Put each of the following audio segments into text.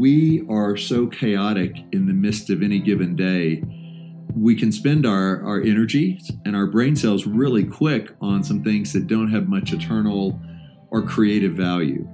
we are so chaotic in the midst of any given day, we can spend our, our energy and our brain cells really quick on some things that don't have much eternal or creative value.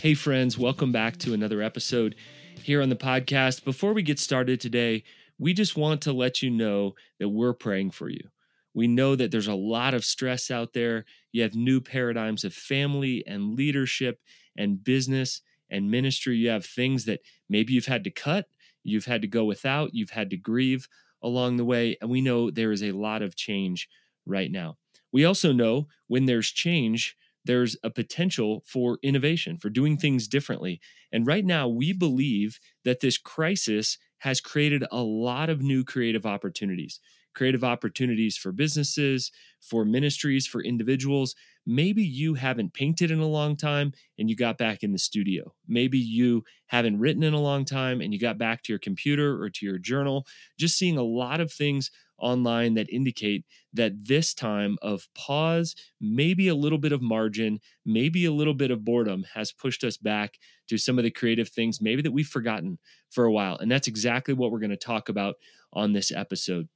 Hey, friends, welcome back to another episode here on the podcast. Before we get started today, we just want to let you know that we're praying for you. We know that there's a lot of stress out there. You have new paradigms of family and leadership and business and ministry. You have things that maybe you've had to cut, you've had to go without, you've had to grieve along the way. And we know there is a lot of change right now. We also know when there's change, there's a potential for innovation, for doing things differently. And right now, we believe that this crisis has created a lot of new creative opportunities creative opportunities for businesses, for ministries, for individuals. Maybe you haven't painted in a long time and you got back in the studio. Maybe you haven't written in a long time and you got back to your computer or to your journal. Just seeing a lot of things online that indicate that this time of pause, maybe a little bit of margin, maybe a little bit of boredom has pushed us back to some of the creative things maybe that we've forgotten for a while. And that's exactly what we're going to talk about on this episode.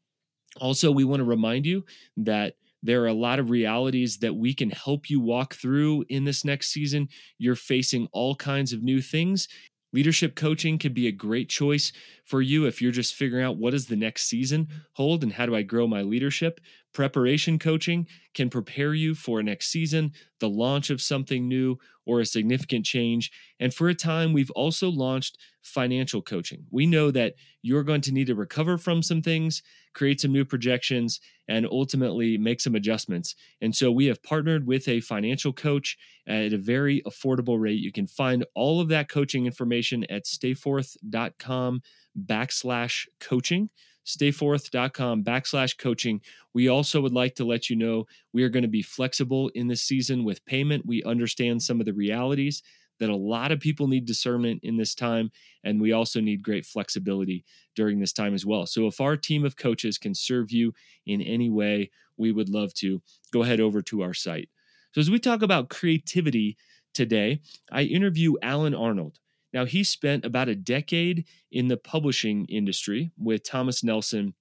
Also, we want to remind you that there are a lot of realities that we can help you walk through in this next season. You're facing all kinds of new things. Leadership coaching can be a great choice for you if you're just figuring out what does the next season hold and how do I grow my leadership. Preparation coaching can prepare you for next season, the launch of something new, or a significant change. And for a time, we've also launched financial coaching. We know that you're going to need to recover from some things, create some new projections, and ultimately make some adjustments. And so we have partnered with a financial coach at a very affordable rate. You can find all of that coaching information at stayforth.com backslash coaching stayforth.com backslash coaching. We also would like to let you know we are going to be flexible in this season with payment. We understand some of the realities that a lot of people need discernment in this time, and we also need great flexibility during this time as well. So, if our team of coaches can serve you in any way, we would love to. Go ahead over to our site. So, as we talk about creativity today, I interview Allen Arnold. Now, he spent about a decade in the publishing industry with Thomas Nelson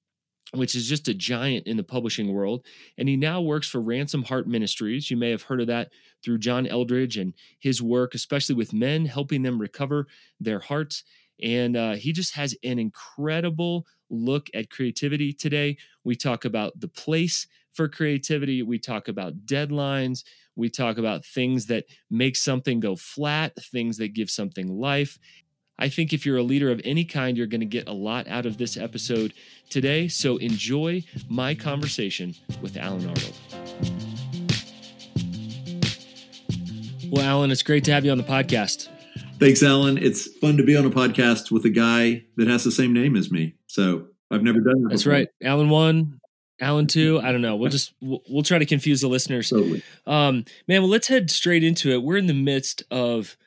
which is just a giant in the publishing world. And he now works for Ransomed Heart Ministries. You may have heard of that through John Eldredge and his work, especially with men, helping them recover their hearts. And uh, he just has an incredible look at creativity today. We talk about the place for creativity, we talk about deadlines, we talk about things that make something go flat, things that give something life. I think if you're a leader of any kind, you're going to get a lot out of this episode today. So enjoy my conversation with Allen Arnold. Well, Alan, it's great to have you on the podcast. Thanks, Alan. It's fun to be on a podcast with a guy that has the same name as me. So I've never done that. That's before. right. Alan one, Alan two. I don't know. We'll just we'll, we'll try to confuse the listeners. Totally. Um, man, well, let's head straight into it. We're in the midst of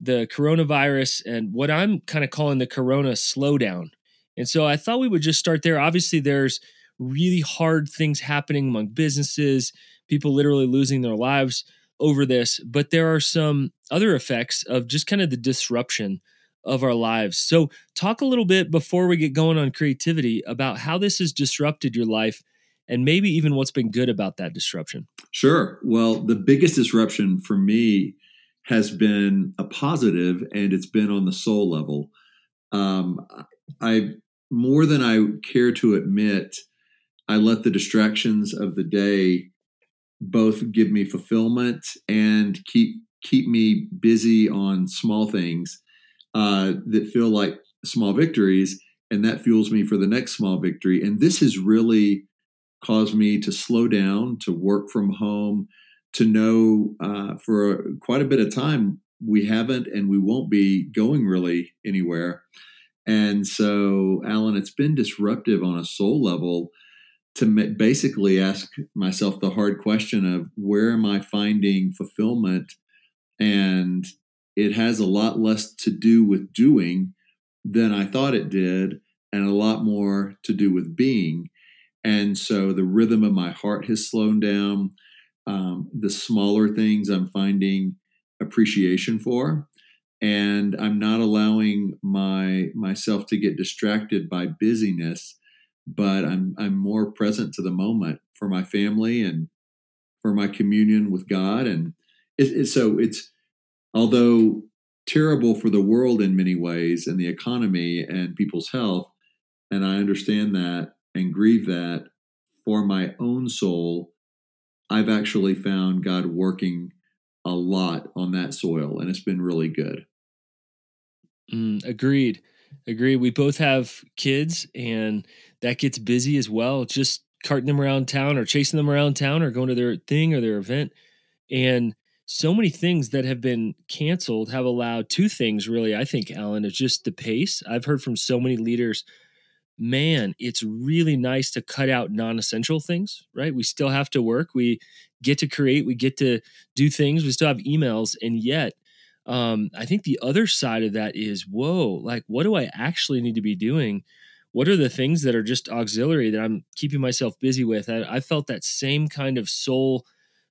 the coronavirus and what I'm kind of calling the corona slowdown. And so I thought we would just start there. Obviously, there's really hard things happening among businesses, people literally losing their lives over this, but there are some other effects of just kind of the disruption of our lives. So, talk a little bit before we get going on creativity about how this has disrupted your life and maybe even what's been good about that disruption. Sure. Well, the biggest disruption for me has been a positive, and it's been on the soul level. Um, I more than I care to admit, I let the distractions of the day both give me fulfillment and keep keep me busy on small things uh, that feel like small victories, and that fuels me for the next small victory. And this has really caused me to slow down, to work from home, to know uh, for quite a bit of time we haven't and we won't be going really anywhere. And so, Alan, it's been disruptive on a soul level to basically ask myself the hard question of where am I finding fulfillment? And it has a lot less to do with doing than I thought it did, and a lot more to do with being. And so the rhythm of my heart has slowed down. Um, the smaller things I'm finding appreciation for. And I'm not allowing my myself to get distracted by busyness, but I'm I'm more present to the moment for my family and for my communion with God. And it, it, so it's although terrible for the world in many ways and the economy and people's health, and I understand that and grieve that for my own soul, I've actually found God working a lot on that soil, and it's been really good. Mm, agreed. Agreed. We both have kids, and that gets busy as well. Just carting them around town, or chasing them around town, or going to their thing or their event, and so many things that have been canceled have allowed two things really i think alan is just the pace. I've heard from so many leaders man it's really nice to cut out non-essential things right? We still have to work. We get to create. We get to do things. We still have emails. And yet um, i think the other side of that is whoa like what do i actually need to be doing what are the things that are just auxiliary that i'm keeping myself busy with i, I felt that same kind of soul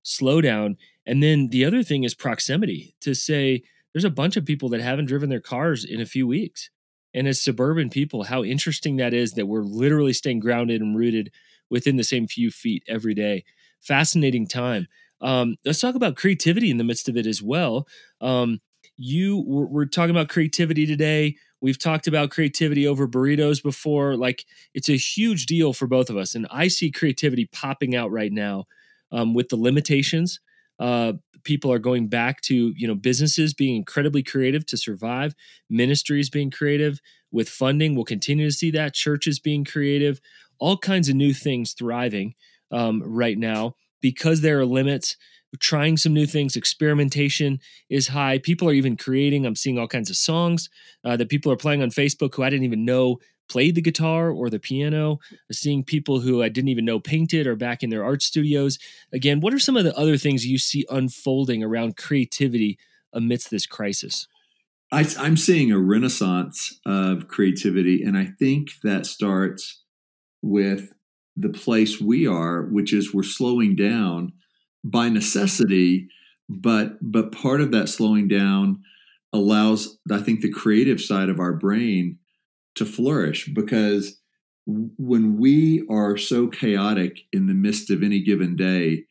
slowdown and then the other thing is proximity to say there's a bunch of people that haven't driven their cars in a few weeks. And as suburban people, how interesting that is that we're literally staying grounded and rooted within the same few feet every day. Fascinating time. Um, let's talk about creativity in the midst of it as well. Um, you we're, we're talking about creativity today. We've talked about creativity over burritos before. Like it's a huge deal for both of us, and I see creativity popping out right now um, with the limitations uh, people are going back to you know businesses being incredibly creative to survive, ministries being creative with funding. We'll continue to see that churches being creative, all kinds of new things thriving um, right now because there are limits trying some new things. Experimentation is high. People are even creating. I'm seeing all kinds of songs uh, that people are playing on Facebook who I didn't even know played the guitar or the piano, seeing people who I didn't even know painted or back in their art studios. Again, what are some of the other things you see unfolding around creativity amidst this crisis? I, am seeing a renaissance of creativity, and I think that starts with the place we are, which is we're slowing down by necessity, but but part of that slowing down allows, I think, the creative side of our brain to flourish because when we are so chaotic in the midst of any given day,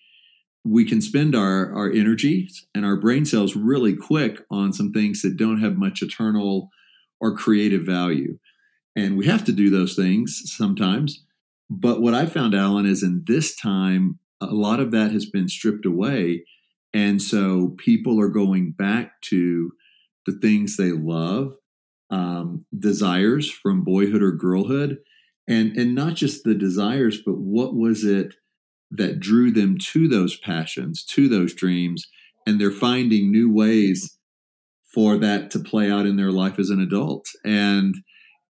we can spend our, our energy and our brain cells really quick on some things that don't have much eternal or creative value. And we have to do those things sometimes. But what I found, Alan, is in this time, a lot of that has been stripped away. And so people are going back to the things they love um, desires from boyhood or girlhood, and and not just the desires, but what was it that drew them to those passions, to those dreams, and they're finding new ways for that to play out in their life as an adult. And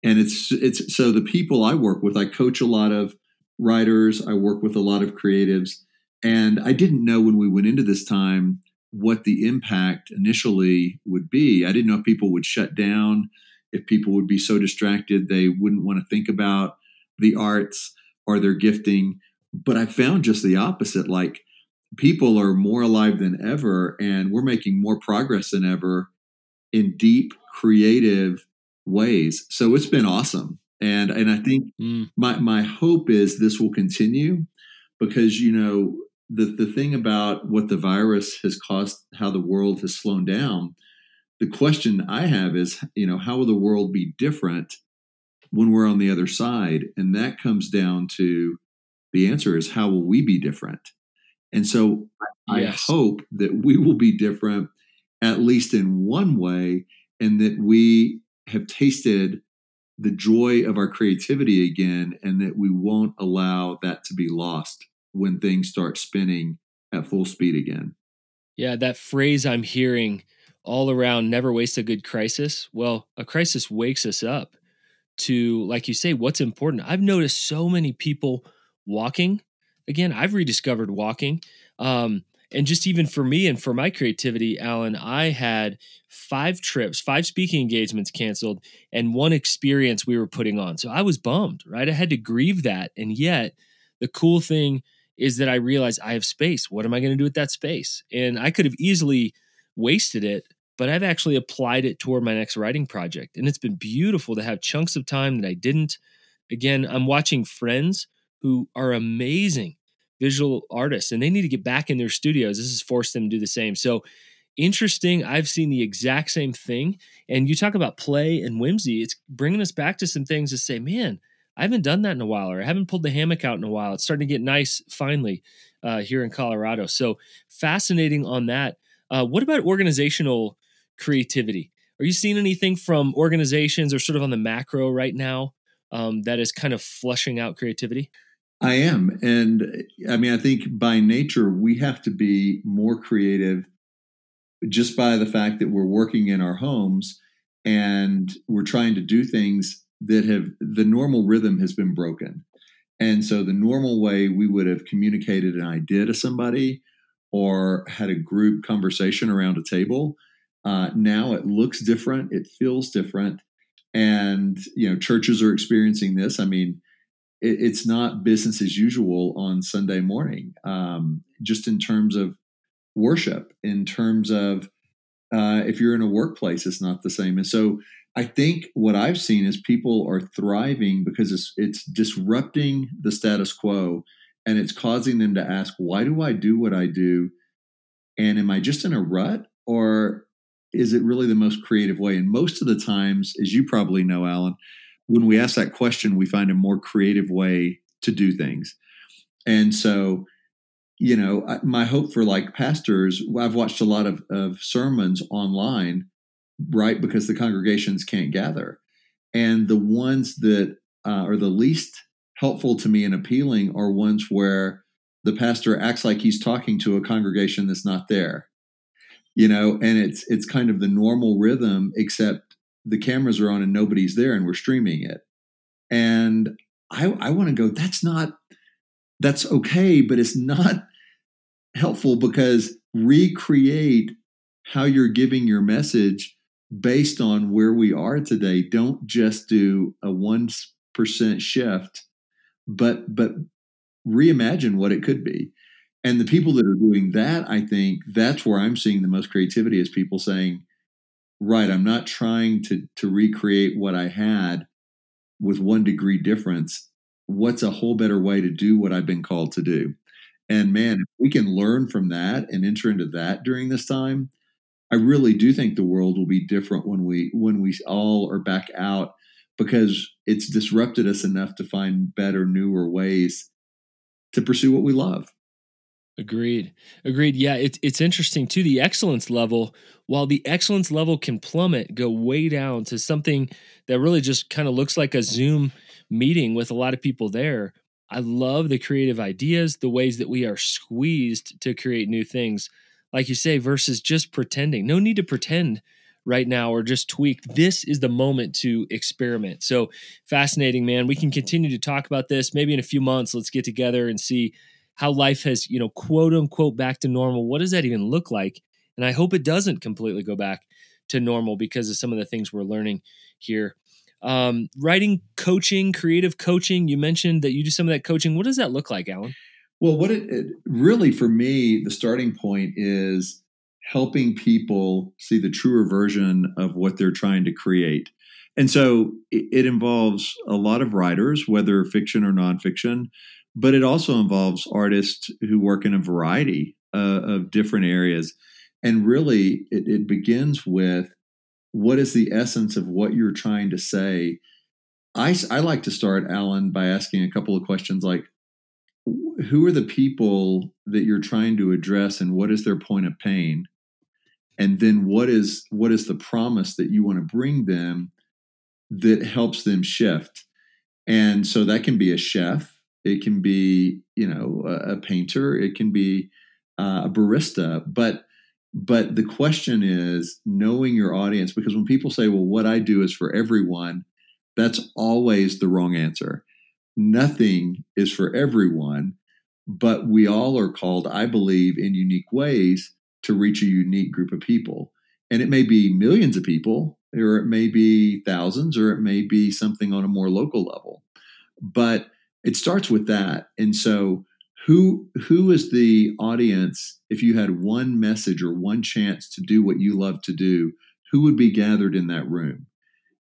and it's it's so the people I work with, I coach a lot of writers, I work with a lot of creatives, and I didn't know when we went into this time what the impact initially would be. I didn't know if people would shut down if people would be so distracted they wouldn't want to think about the arts or their gifting. But I found just the opposite. Like people are more alive than ever, and we're making more progress than ever in deep, creative ways. So it's been awesome. And and I think mm. my my hope is this will continue because you know the the thing about what the virus has caused how the world has slowed down the question I have is, you know, how will the world be different when we're on the other side? And that comes down to the answer is how will we be different? And so yes. I hope that we will be different at least in one way, and that we have tasted the joy of our creativity again, and that we won't allow that to be lost when things start spinning at full speed again. Yeah, that phrase I'm hearing all around never waste a good crisis. Well, a crisis wakes us up to, like you say, what's important. I've noticed so many people walking. Again, I've rediscovered walking. Um, and just even for me and for my creativity, Alan, I had five trips, five speaking engagements canceled, and one experience we were putting on. So I was bummed, right? I had to grieve that. And yet, the cool thing is that I realized I have space. What am I going to do with that space? And I could have easily wasted it, but I've actually applied it toward my next writing project. And it's been beautiful to have chunks of time that I didn't. Again, I'm watching friends who are amazing visual artists and they need to get back in their studios. This has forced them to do the same. So interesting. I've seen the exact same thing. And you talk about play and whimsy, it's bringing us back to some things to say, man, I haven't done that in a while, or I haven't pulled the hammock out in a while. It's starting to get nice finally uh, here in Colorado. So fascinating on that. Uh, what about organizational creativity? Are you seeing anything from organizations or sort of on the macro right now um, that is kind of flushing out creativity? I am. And I mean, I think by nature, we have to be more creative just by the fact that we're working in our homes and we're trying to do things that have the normal rhythm has been broken. And so the normal way we would have communicated an idea to somebody or had a group conversation around a table, uh, now it looks different, it feels different. And, you know, churches are experiencing this. I mean, it, it's not business as usual on Sunday morning, um, just in terms of worship, in terms of uh, if you're in a workplace, it's not the same. And so I think what I've seen is people are thriving because it's it's disrupting the status quo and it's causing them to ask, why do I do what I do? And am I just in a rut or is it really the most creative way? And most of the times, as you probably know, Alan, when we ask that question, we find a more creative way to do things. And so, you know, my hope for like pastors, I've watched a lot of, of sermons online right? Because the congregations can't gather. And the ones that uh, are the least helpful to me and appealing are ones where the pastor acts like he's talking to a congregation that's not there. You know, and it's it's kind of the normal rhythm, except the cameras are on and nobody's there and we're streaming it. And I, I want to go, that's not that's okay, but it's not helpful because recreate how you're giving your message based on where we are today, don't just do a 1% shift, but but reimagine what it could be. And the people that are doing that, I think that's where I'm seeing the most creativity is people saying, right, I'm not trying to to recreate what I had with one degree difference. What's a whole better way to do what I've been called to do? And man, if we can learn from that and enter into that during this time, I really do think the world will be different when we when we all are back out because it's disrupted us enough to find better, newer ways to pursue what we love. Agreed. Agreed. Yeah, it's it's interesting too. The excellence level, while the excellence level can plummet, go way down to something that really just kind of looks like a Zoom meeting with a lot of people there. I love the creative ideas, the ways that we are squeezed to create new things like you say, versus just pretending. No need to pretend right now or just tweak. This is the moment to experiment. So fascinating, man. We can continue to talk about this. Maybe in a few months, let's get together and see how life has, you know, quote unquote back to normal. What does that even look like? And I hope it doesn't completely go back to normal because of some of the things we're learning here. Um, writing coaching, creative coaching. You mentioned that you do some of that coaching. What does that look like, Alan? Well, what it, it, really for me, the starting point is helping people see the truer version of what they're trying to create. And so it, it involves a lot of writers, whether fiction or nonfiction, but it also involves artists who work in a variety uh, of different areas. And really, it, it begins with what is the essence of what you're trying to say. I, I like to start, Alan, by asking a couple of questions like, who are the people that you're trying to address and what is their point of pain and then what is what is the promise that you want to bring them that helps them shift and so that can be a chef it can be you know a, a painter it can be uh, a barista but but the question is knowing your audience because when people say well what i do is for everyone that's always the wrong answer nothing is for everyone but we all are called, I believe, in unique ways to reach a unique group of people. And it may be millions of people, or it may be thousands, or it may be something on a more local level. But it starts with that. And so who who is the audience if you had one message or one chance to do what you love to do, who would be gathered in that room?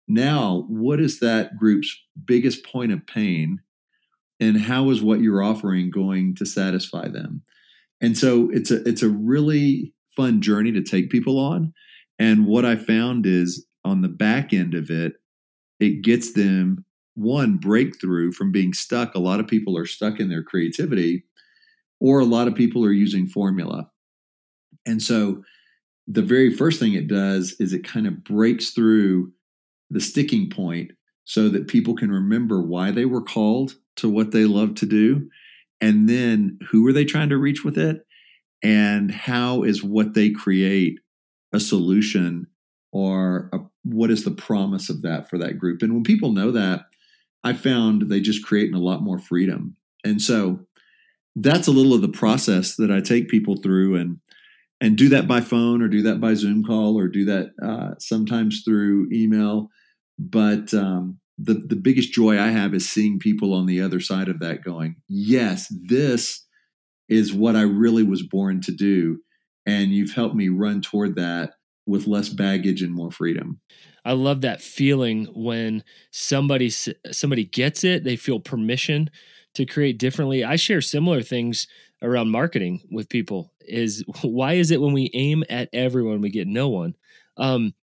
Now, what is that group's biggest point of pain? And how is what you're offering going to satisfy them? And so it's a it's a really fun journey to take people on. And what I found is on the back end of it, it gets them one breakthrough from being stuck. A lot of people are stuck in their creativity, or a lot of people are using formula. And so the very first thing it does is it kind of breaks through the sticking point so that people can remember why they were called to what they love to do. And then who are they trying to reach with it? And how is what they create a solution or a, what is the promise of that for that group? And when people know that, I found they just create a lot more freedom. And so that's a little of the process that I take people through and and do that by phone or do that by Zoom call or do that uh, sometimes through email. But um, the the biggest joy I have is seeing people on the other side of that going, yes, this is what I really was born to do, and you've helped me run toward that with less baggage and more freedom. I love that feeling when somebody somebody gets it, they feel permission to create differently. I share similar things around marketing with people. Is why is it when we aim at everyone we get no one? Um,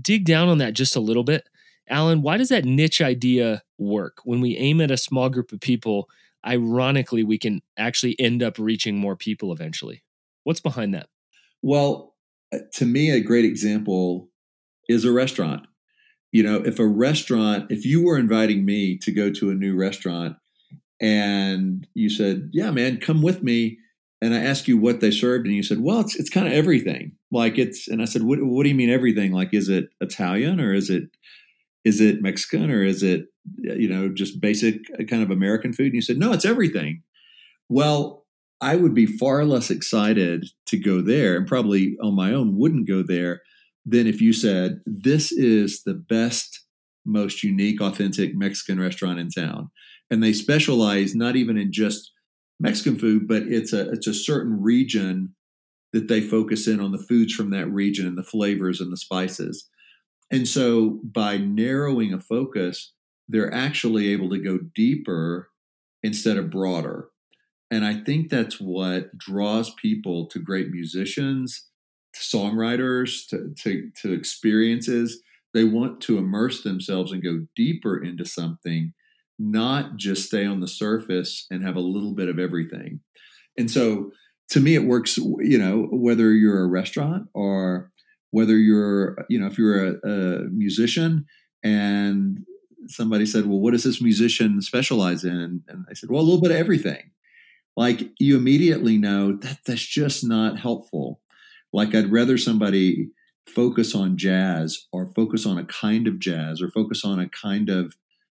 dig down on that just a little bit, Alan. Why does that niche idea work when we aim at a small group of people? Ironically, we can actually end up reaching more people eventually. What's behind that? Well, uh, to me, a great example is a restaurant. You know, if a restaurant, if you were inviting me to go to a new restaurant and you said, "Yeah, man, come with me," and I asked you what they served, and you said, "Well, it's it's kind of everything." Like it's, and I said, "What what do you mean everything? Like, is it Italian or is it is it Mexican or is it you know just basic uh, kind of American food?" And you said, "No, it's everything." Well, I would be far less excited to go there, and probably on my own wouldn't go there than if you said, This is the best, most unique, authentic Mexican restaurant in town. And they specialize not even in just Mexican food, but it's a it's a certain region that they focus in on the foods from that region and the flavors and the spices. And so by narrowing a focus, they're actually able to go deeper instead of broader. And I think that's what draws people to great musicians songwriters to, to, to experiences. They want to immerse themselves and go deeper into something, not just stay on the surface and have a little bit of everything. And so to me, it works, you know, whether you're a restaurant or whether you're, you know, if you're a, a musician and somebody said, well, what does this musician specialize in? And I said, well, a little bit of everything. Like you immediately know that that's just not helpful. Like I'd rather somebody focus on jazz or focus on a kind of jazz or focus on a kind of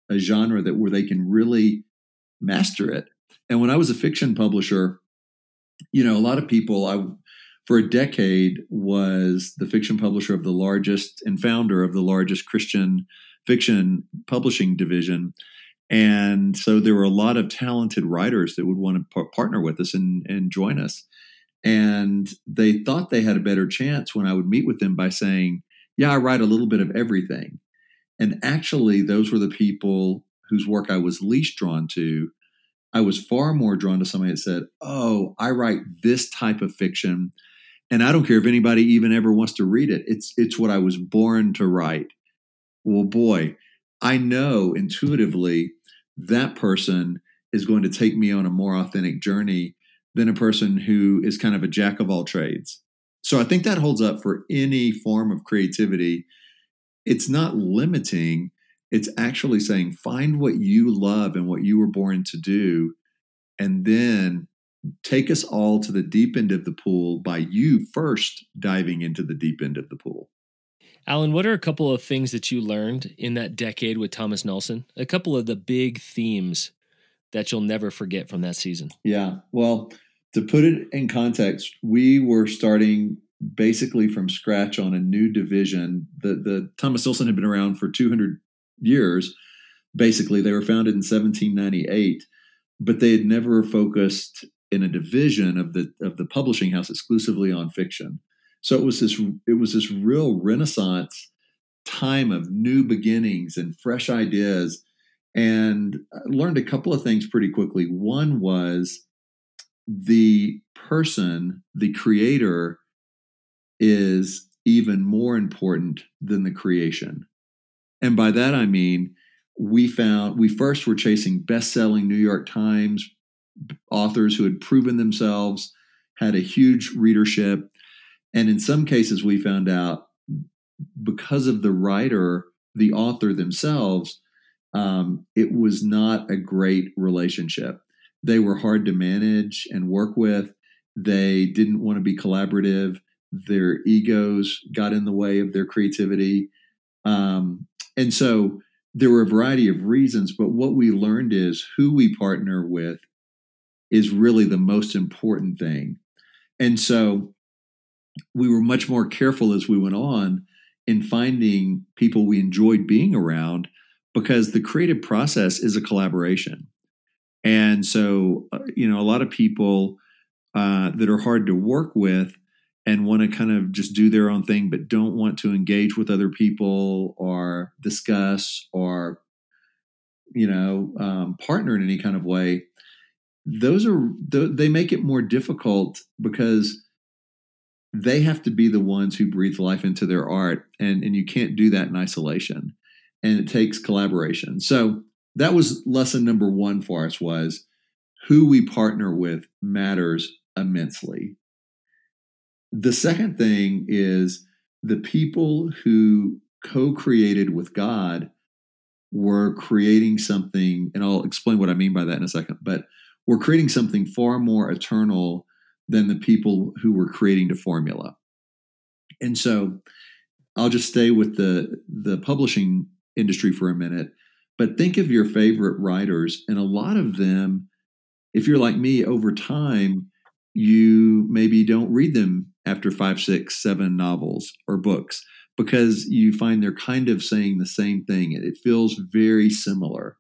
a genre that where they can really master it. And when I was a fiction publisher, you know, a lot of people I for a decade was the fiction publisher of the largest and founder of the largest Christian fiction publishing division. And so there were a lot of talented writers that would want to p- partner with us and, and join us. And they thought they had a better chance when I would meet with them by saying, Yeah, I write a little bit of everything. And actually, those were the people whose work I was least drawn to. I was far more drawn to somebody that said, Oh, I write this type of fiction. And I don't care if anybody even ever wants to read it. It's it's what I was born to write. Well, boy, I know intuitively that person is going to take me on a more authentic journey than a person who is kind of a jack of all trades. So I think that holds up for any form of creativity. It's not limiting, it's actually saying find what you love and what you were born to do, and then take us all to the deep end of the pool by you first diving into the deep end of the pool. Alan, what are a couple of things that you learned in that decade with Thomas Nelson? A couple of the big themes that you'll never forget from that season. Yeah. Well, to put it in context, we were starting basically from scratch on a new division. The the Thomas Nelson had been around for 200 years, basically they were founded in 1798, but they had never focused in a division of the of the publishing house exclusively on fiction. So it was this it was this real renaissance time of new beginnings and fresh ideas and I learned a couple of things pretty quickly. One was the person, the creator is even more important than the creation. And by that I mean we found we first were chasing best-selling New York Times authors who had proven themselves, had a huge readership, and in some cases we found out because of the writer, the author themselves, um, it was not a great relationship. They were hard to manage and work with. They didn't want to be collaborative. Their egos got in the way of their creativity. Um, and so there were a variety of reasons, but what we learned is who we partner with is really the most important thing. And so we were much more careful as we went on in finding people we enjoyed being around because the creative process is a collaboration. And so, uh, you know, a lot of people uh, that are hard to work with and want to kind of just do their own thing, but don't want to engage with other people or discuss or, you know, um, partner in any kind of way. Those are they make it more difficult because they have to be the ones who breathe life into their art, and and you can't do that in isolation, and it takes collaboration. So that was lesson number one for us was who we partner with matters immensely the second thing is the people who co created with God were creating something, and I'll explain what I mean by that in a second, but we're creating something far more eternal than the people who were creating the formula. And so I'll just stay with the, the publishing industry for a minute, but think of your favorite writers, and a lot of mm-hmm. them, if you're like me, over time, you maybe don't read them after five, six, seven novels or books because you find they're kind of saying the same thing. It feels very similar.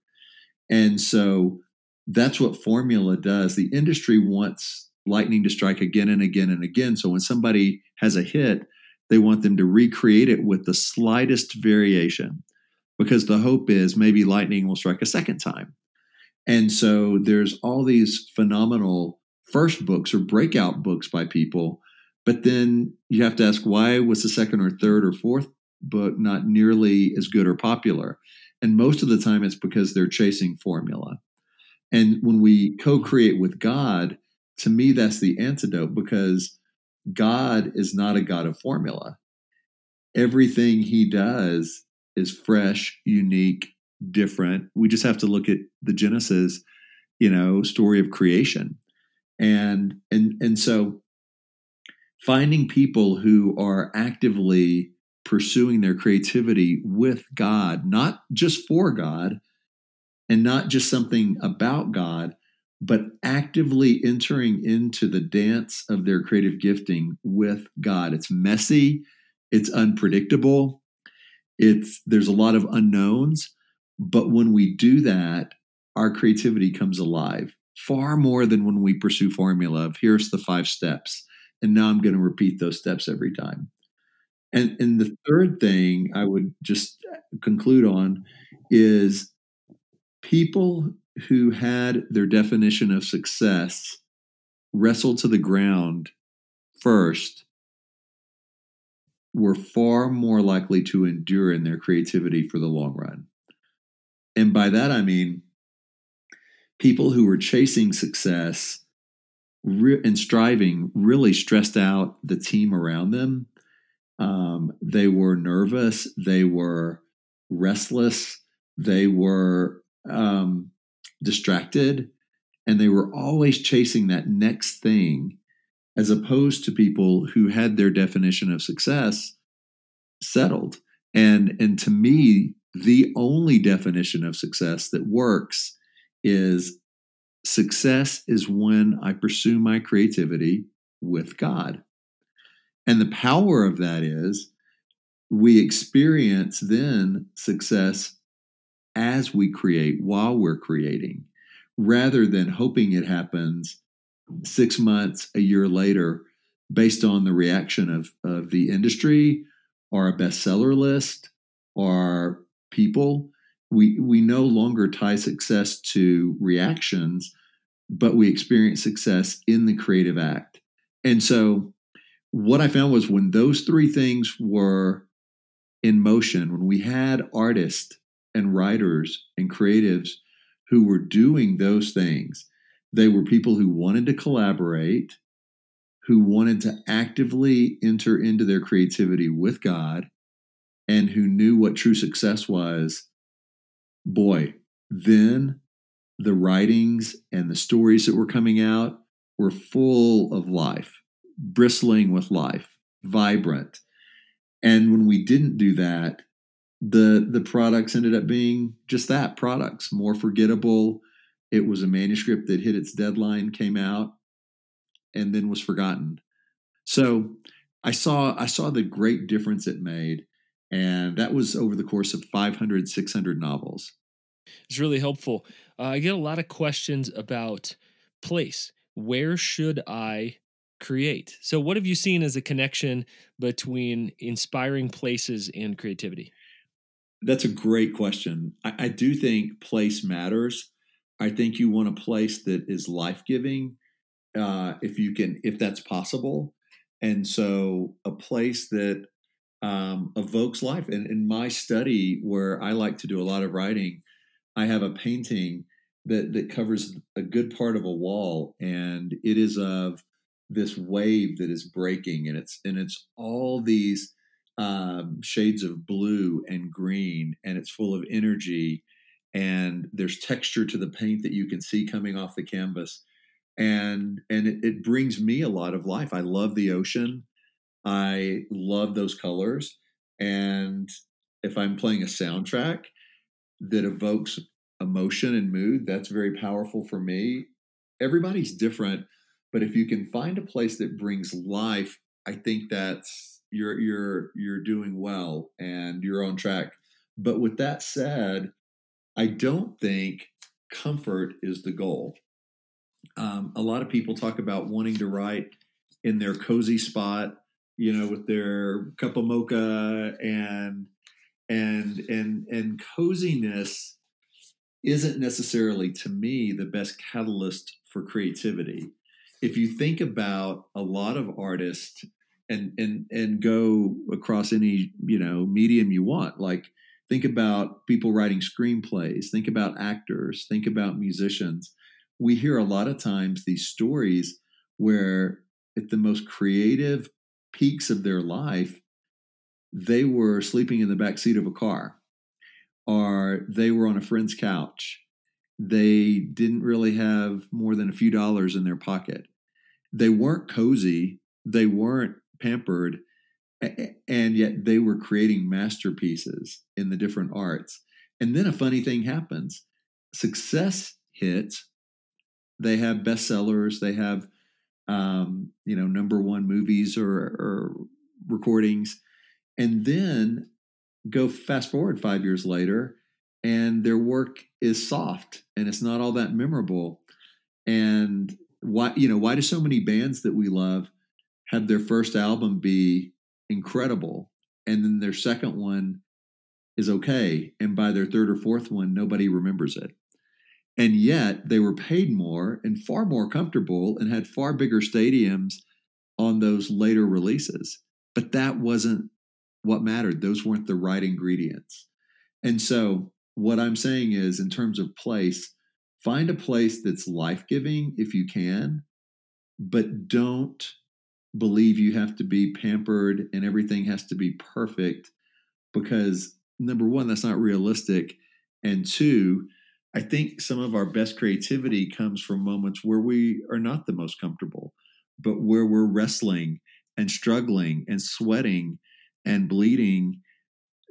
And so that's what formula does. The industry wants lightning to strike again and again and again. So when somebody has a hit, they want them to recreate it with the slightest variation because the hope is maybe lightning will strike a second time. And so there's all these phenomenal first books or breakout books by people. But then you have to ask why was the second or third or fourth book not nearly as good or popular? And most of the time it's because they're chasing formula. And when we co create with God, to me, that's the antidote because God is not a God of formula. Everything he does is fresh, unique, different. We just have to look at the Genesis, you know, story of creation and and and so finding people who are actively pursuing their creativity with God, not just for God and not just something about God, but actively entering into the dance of their creative gifting with God. It's messy, it's unpredictable, it's there's a lot of unknowns, but when we do that, our creativity comes alive far more than when we pursue formula of here's the five steps and now i'm going to repeat those steps every time. And and the third thing i would just conclude on is people who had their definition of success wrestled to the ground first were far more likely to endure in their creativity for the long run and by that i mean people who were chasing success re- and striving really stressed out the team around them. Um, they were nervous, they were restless, they were um, distracted, and they were always chasing that next thing, as opposed to people who had their definition of success settled. And, and to me, the only definition of success that works is success is when I pursue my creativity with God. And the power of that is we experience then success as we create while we're creating rather than hoping it happens six months, a year later, based on the reaction of, of the industry or a bestseller list or people. We, we no longer tie success to reactions, but we experience success in the creative act. And so, what I found was when those three things were in motion, when we had artists and writers and creatives who were doing those things. They were people who wanted to collaborate, who wanted to actively enter into their creativity with God, and who knew what true success was. Boy, then the writings and the stories that were coming out were full of life, bristling with life, vibrant. And when we didn't do that, the the products ended up being just that products more forgettable it was a manuscript that hit its deadline came out and then was forgotten. So i saw i saw the great difference it made and that was over the course of 500 600 novels. It's really helpful. Uh, i get a lot of questions about place. Where should i create? So what have you seen as a connection between inspiring places and creativity? That's a great question. I, I do think place matters. I think you want a place that is life giving, uh, if you can, if that's possible. And so, a place that um, evokes life. And in my study, where I like to do a lot of writing, I have a painting that that covers a good part of a wall, and it is of this wave that is breaking, and it's and it's all these um, shades of blue and green, and it's full of energy. And there's texture to the paint that you can see coming off the canvas, and and it, it brings me a lot of life. I love the ocean. I love those colors, and if I'm playing a soundtrack that evokes emotion and mood, that's very powerful for me. Everybody's different, but if you can find a place that brings life, I think that's you're you're you're doing well and you're on track. But with that said, I don't think comfort is the goal. Um, a lot of people talk about wanting to write in their cozy spot, you know, with their cup of mocha and and and and coziness isn't necessarily to me the best catalyst for creativity. If you think about a lot of artists and and and go across any you know medium you want like think about people writing screenplays. Think about actors. Think about musicians. We hear a lot of times these stories where at the most creative peaks of their life they were sleeping in the back seat of a car or they were on a friend's couch. They didn't really have more than a few dollars in their pocket. They weren't cozy. They weren't pampered and yet they were creating masterpieces in the different arts. And then a funny thing happens. Success hits. They have bestsellers. They have um, you know number one movies or, or recordings. And then go fast forward five years later and their work is soft and it's not all that memorable. And why you know why do so many bands that we love have their first album be incredible. And then their second one is okay. And by their third or fourth one nobody remembers it. And yet they were paid more and far more comfortable and had far bigger stadiums on those later releases. But that wasn't what mattered. Those weren't the right ingredients. And so what i'm saying is in terms of place find a place that's life-giving if you can but don't believe you have to be pampered and everything has to be perfect because number one that's not realistic and two i think some of our best creativity comes from moments where we are not the most comfortable but where we're wrestling and struggling and sweating and bleeding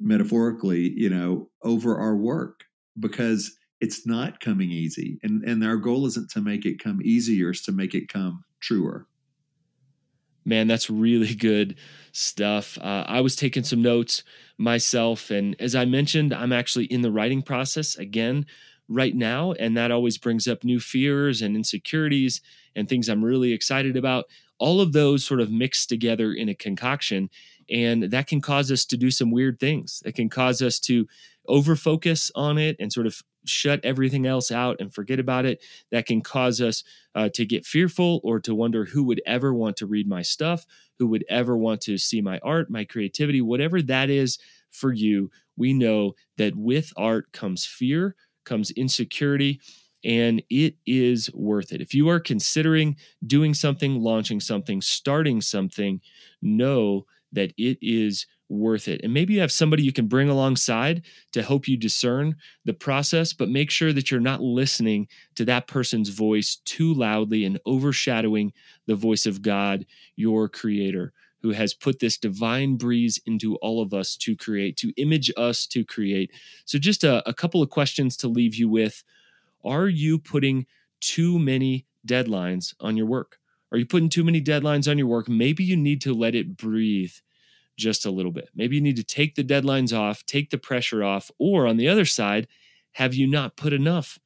metaphorically you know over our work because it's not coming easy and and our goal isn't to make it come easier it's to make it come truer Man, that's really good stuff. Uh, I was taking some notes myself, and as I mentioned, I'm actually in the writing process again right now, and that always brings up new fears and insecurities and things I'm really excited about. All of those sort of mixed together in a concoction, and that can cause us to do some weird things. It can cause us to over focus on it and sort of shut everything else out and forget about it. That can cause us uh, to get fearful or to wonder who would ever want to read my stuff, who would ever want to see my art, my creativity, whatever that is for you. We know that with art comes fear, comes insecurity, and it is worth it. If you are considering doing something, launching something, starting something, know that it is worth it. And maybe you have somebody you can bring alongside to help you discern the process, but make sure that you're not listening to that person's voice too loudly and overshadowing the voice of God, your creator, who has put this divine breeze into all of us to create, to image us to create. So, just a, a couple of questions to leave you with. Are you putting too many deadlines on your work? Are you putting too many deadlines on your work? Maybe you need to let it breathe just a little bit. Maybe you need to take the deadlines off, take the pressure off, or on the other side, have you not put enough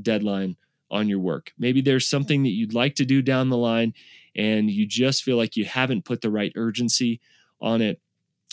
deadline on your work? Maybe there's something that you'd like to do down the line and you just feel like you haven't put the right urgency on it.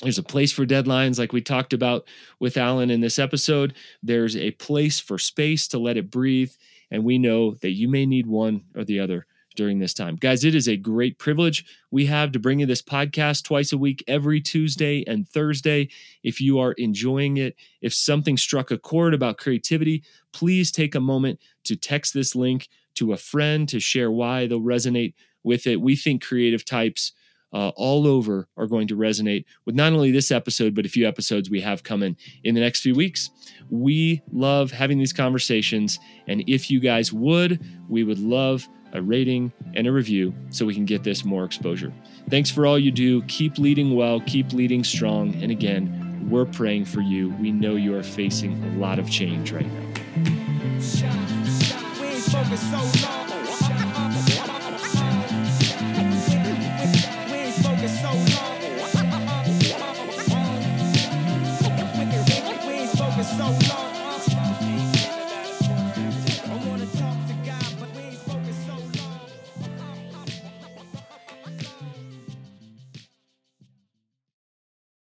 There's a place for deadlines, like we talked about with Allen in this episode. There's a place for space to let it breathe. And we know that you may need one or the other during this time. Guys, it is a great privilege we have to bring you this podcast twice a week, every Tuesday and Thursday. If you are enjoying it, if something struck a chord about creativity, please take a moment to text this link to a friend to share why they'll resonate with it. We think creative types uh, all over are going to resonate with not only this episode, but a few episodes we have coming in the next few weeks. We love having these conversations. And if you guys would, we would love a rating, and a review so we can get this more exposure. Thanks for all you do. Keep leading well, keep leading strong. And again, we're praying for you. We know you are facing a lot of change right now.